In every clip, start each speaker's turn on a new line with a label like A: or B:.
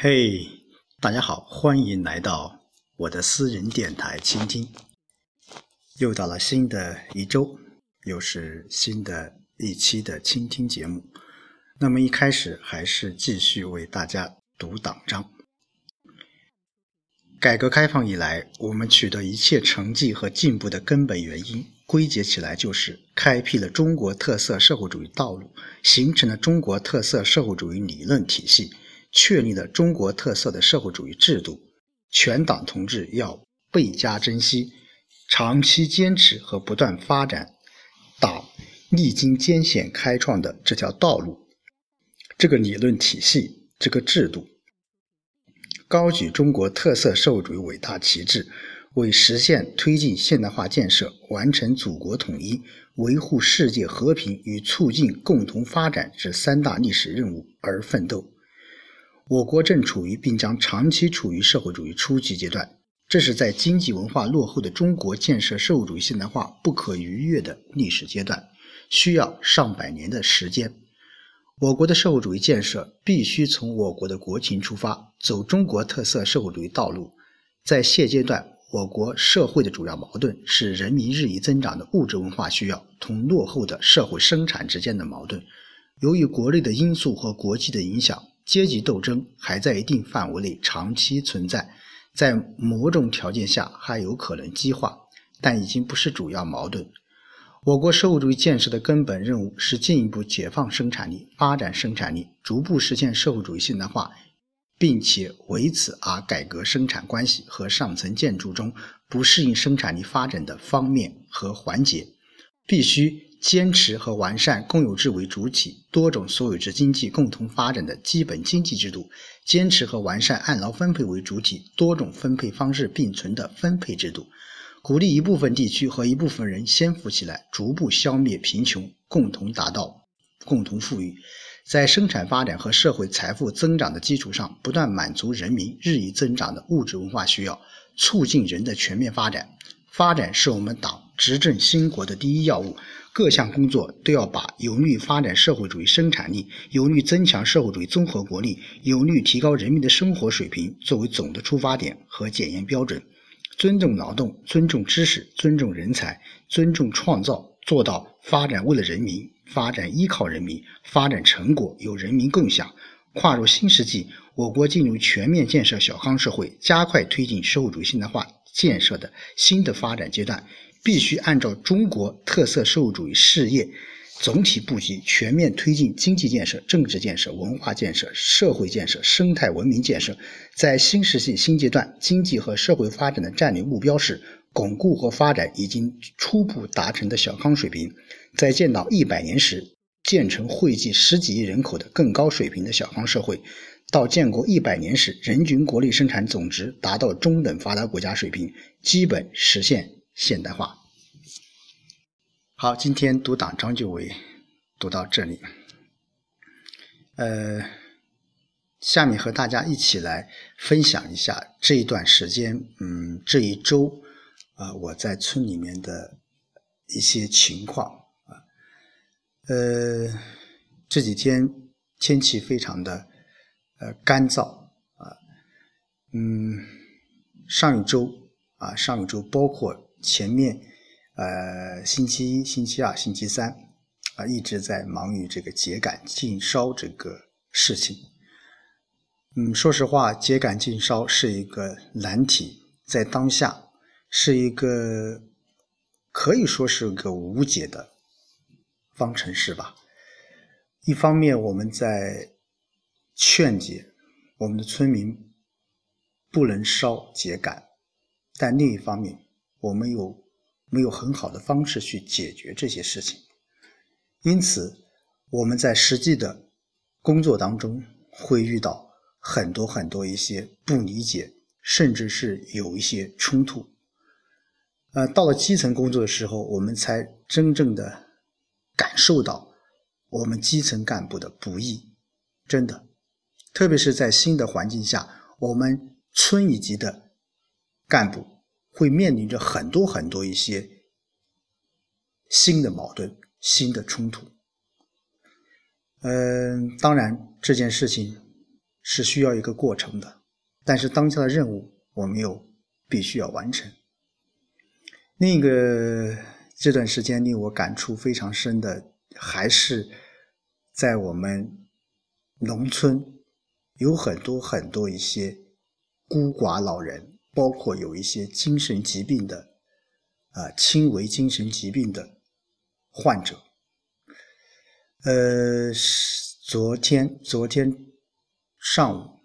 A: 嘿，大家好，欢迎来到我的私人电台倾听。又到了新的一周，又是新的一期的倾听节目。那么一开始还是继续为大家读党章。改革开放以来，我们取得一切成绩和进步的根本原因，归结起来就是开辟了中国特色社会主义道路，形成了中国特色社会主义理论体系。确立了中国特色的社会主义制度，全党同志要倍加珍惜，长期坚持和不断发展党历经艰险开创的这条道路，这个理论体系，这个制度，高举中国特色社会主义伟大旗帜，为实现推进现代化建设、完成祖国统一、维护世界和平与促进共同发展这三大历史任务而奋斗。我国正处于并将长期处于社会主义初级阶段，这是在经济文化落后的中国建设社会主义现代化不可逾越的历史阶段，需要上百年的时间。我国的社会主义建设必须从我国的国情出发，走中国特色社会主义道路。在现阶段，我国社会的主要矛盾是人民日益增长的物质文化需要同落后的社会生产之间的矛盾。由于国内的因素和国际的影响。阶级斗争还在一定范围内长期存在，在某种条件下还有可能激化，但已经不是主要矛盾。我国社会主义建设的根本任务是进一步解放生产力、发展生产力，逐步实现社会主义现代化，并且为此而改革生产关系和上层建筑中不适应生产力发展的方面和环节，必须。坚持和完善公有制为主体、多种所有制经济共同发展的基本经济制度；坚持和完善按劳分配为主体、多种分配方式并存的分配制度；鼓励一部分地区和一部分人先富起来，逐步消灭贫穷，共同达到共同富裕。在生产发展和社会财富增长的基础上，不断满足人民日益增长的物质文化需要，促进人的全面发展。发展是我们党执政兴国的第一要务。各项工作都要把有利于发展社会主义生产力、有利于增强社会主义综合国力、有利于提高人民的生活水平作为总的出发点和检验标准。尊重劳动，尊重知识，尊重人才，尊重创造，做到发展为了人民，发展依靠人民，发展成果由人民共享。跨入新世纪，我国进入全面建设小康社会、加快推进社会主义现代化建设的新的发展阶段。必须按照中国特色社会主义事业总体布局，全面推进经济建设、政治建设、文化建设、社会建设、生态文明建设。在新时期新阶段，经济和社会发展的战略目标是巩固和发展已经初步达成的小康水平，在建党一百年时，建成惠及十几亿人口的更高水平的小康社会；到建国一百年时，人均国内生产总值达到中等发达国家水平，基本实现现代化。好，今天读党章就为读到这里。呃，下面和大家一起来分享一下这一段时间，嗯，这一周啊，我在村里面的一些情况啊。呃，这几天天气非常的呃干燥啊，嗯，上一周啊，上一周包括前面。呃，星期一、星期二、星期三，啊，一直在忙于这个秸秆禁烧这个事情。嗯，说实话，秸秆禁烧是一个难题，在当下是一个可以说是个无解的方程式吧。一方面，我们在劝解我们的村民不能烧秸秆，但另一方面，我们又没有很好的方式去解决这些事情，因此我们在实际的工作当中会遇到很多很多一些不理解，甚至是有一些冲突。呃，到了基层工作的时候，我们才真正的感受到我们基层干部的不易，真的，特别是在新的环境下，我们村一级的干部。会面临着很多很多一些新的矛盾、新的冲突。嗯，当然这件事情是需要一个过程的，但是当下的任务我们又必须要完成。另一个这段时间令我感触非常深的，还是在我们农村有很多很多一些孤寡老人，包括有一些精神疾病的，啊，轻微精神疾病的患者。呃，昨天昨天上午，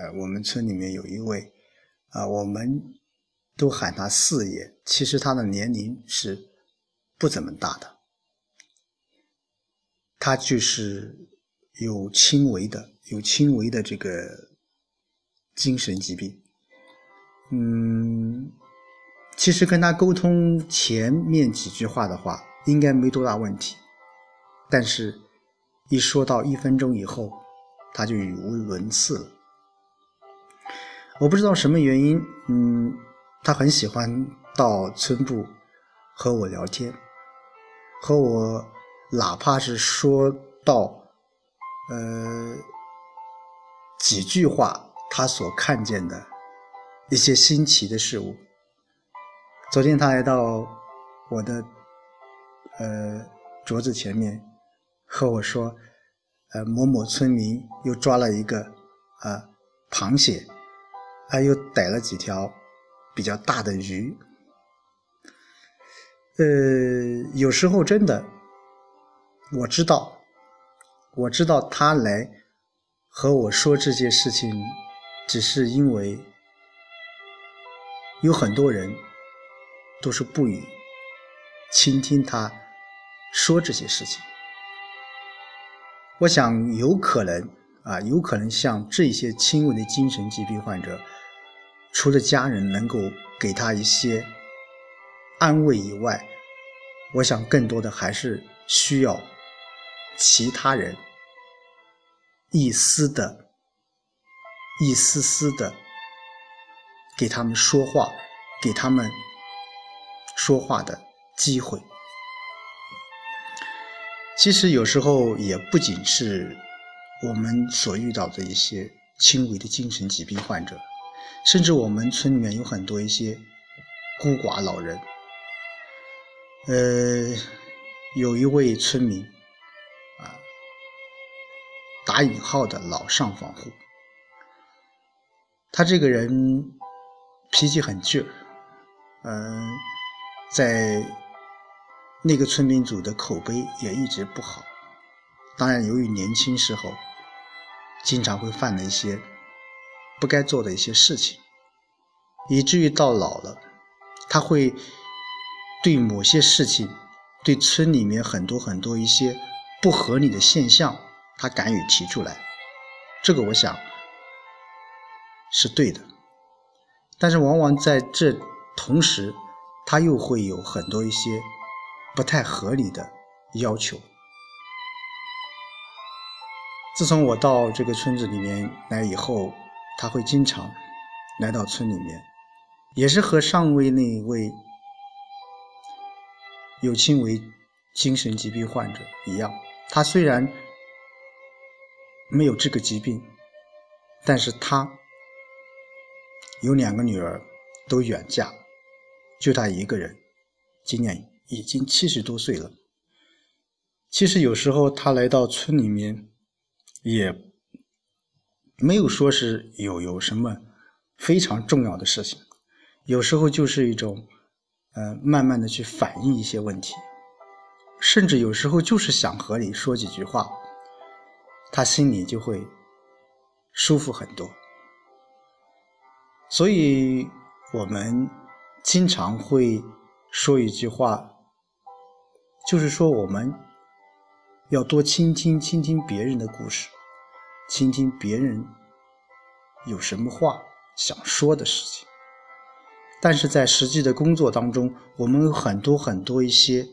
A: 呃，我们村里面有一位，啊，我们都喊他四爷，其实他的年龄是不怎么大的，他就是有轻微的有轻微的这个精神疾病，嗯，其实跟他沟通前面几句话的话，应该没多大问题。但是，一说到一分钟以后，他就语无伦次了。我不知道什么原因，嗯，他很喜欢到村部和我聊天，和我哪怕是说到呃几句话，他所看见的一些新奇的事物。昨天他来到我的呃桌子前面。和我说，呃，某某村民又抓了一个啊螃蟹，啊，又逮了几条比较大的鱼。呃，有时候真的，我知道，我知道他来和我说这些事情，只是因为有很多人都是不予倾听他说这些事情。我想有可能啊，有可能像这些轻微的精神疾病患者，除了家人能够给他一些安慰以外，我想更多的还是需要其他人一丝的、一丝丝的给他们说话，给他们说话的机会。其实有时候也不仅是我们所遇到的一些轻微的精神疾病患者，甚至我们村里面有很多一些孤寡老人。呃，有一位村民啊，打引号的老上访户，他这个人脾气很倔，嗯，在。那个村民组的口碑也一直不好，当然，由于年轻时候经常会犯了一些不该做的一些事情，以至于到老了，他会对某些事情，对村里面很多很多一些不合理的现象，他敢于提出来，这个我想是对的，但是往往在这同时，他又会有很多一些。不太合理的要求。自从我到这个村子里面来以后，他会经常来到村里面，也是和上位那位有轻微精神疾病患者一样。他虽然没有这个疾病，但是他有两个女儿都远嫁，就他一个人，今年。已经七十多岁了。其实有时候他来到村里面，也没有说是有有什么非常重要的事情。有时候就是一种，呃，慢慢的去反映一些问题，甚至有时候就是想和你说几句话，他心里就会舒服很多。所以我们经常会说一句话。就是说，我们要多倾听、倾听别人的故事，倾听别人有什么话想说的事情。但是在实际的工作当中，我们有很多很多一些，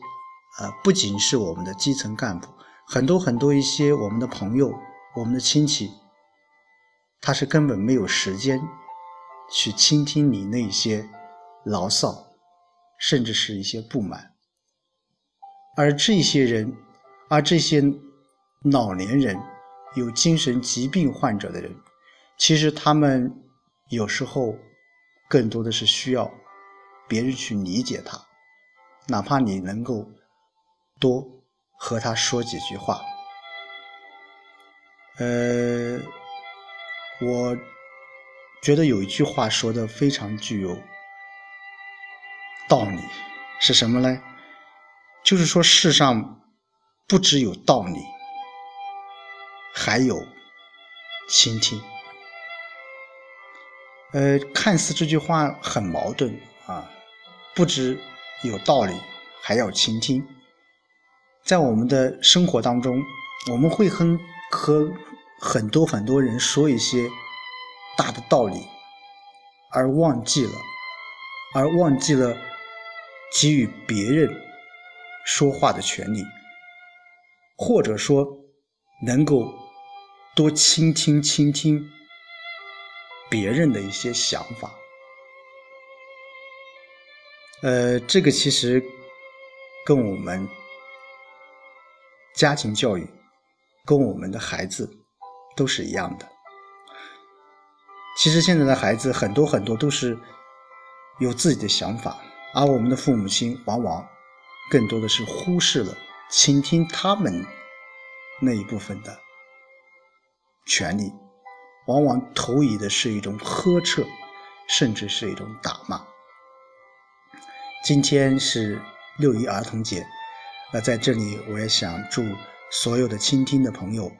A: 呃，不仅是我们的基层干部，很多很多一些我们的朋友、我们的亲戚，他是根本没有时间去倾听你那些牢骚，甚至是一些不满。而这些人，而这些老年人，有精神疾病患者的人，其实他们有时候更多的是需要别人去理解他，哪怕你能够多和他说几句话。呃，我觉得有一句话说的非常具有道理，是什么呢？就是说世上不只有道理。还有倾听，呃，看似这句话很矛盾啊，不只有道理，还要倾听。在我们的生活当中，我们会和和很多很多人说一些大的道理，而忘记了，而忘记了给予别人说话的权利，或者说能够。多倾听倾听别人的一些想法，呃，这个其实跟我们家庭教育、跟我们的孩子都是一样的。其实现在的孩子很多很多都是有自己的想法，而我们的父母亲往往更多的是忽视了倾听他们那一部分的。权利往往投以的是一种呵斥，甚至是一种打骂。今天是六一儿童节，那在这里我也想祝所有的倾听的朋友，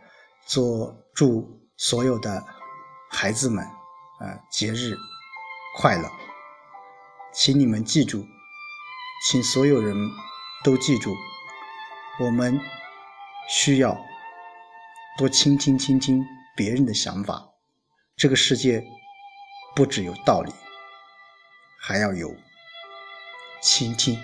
A: 做祝所有的孩子们，啊，节日快乐！请你们记住，请所有人都记住，我们需要多倾听倾听。别人的想法，这个世界不只有道理，还要有倾听。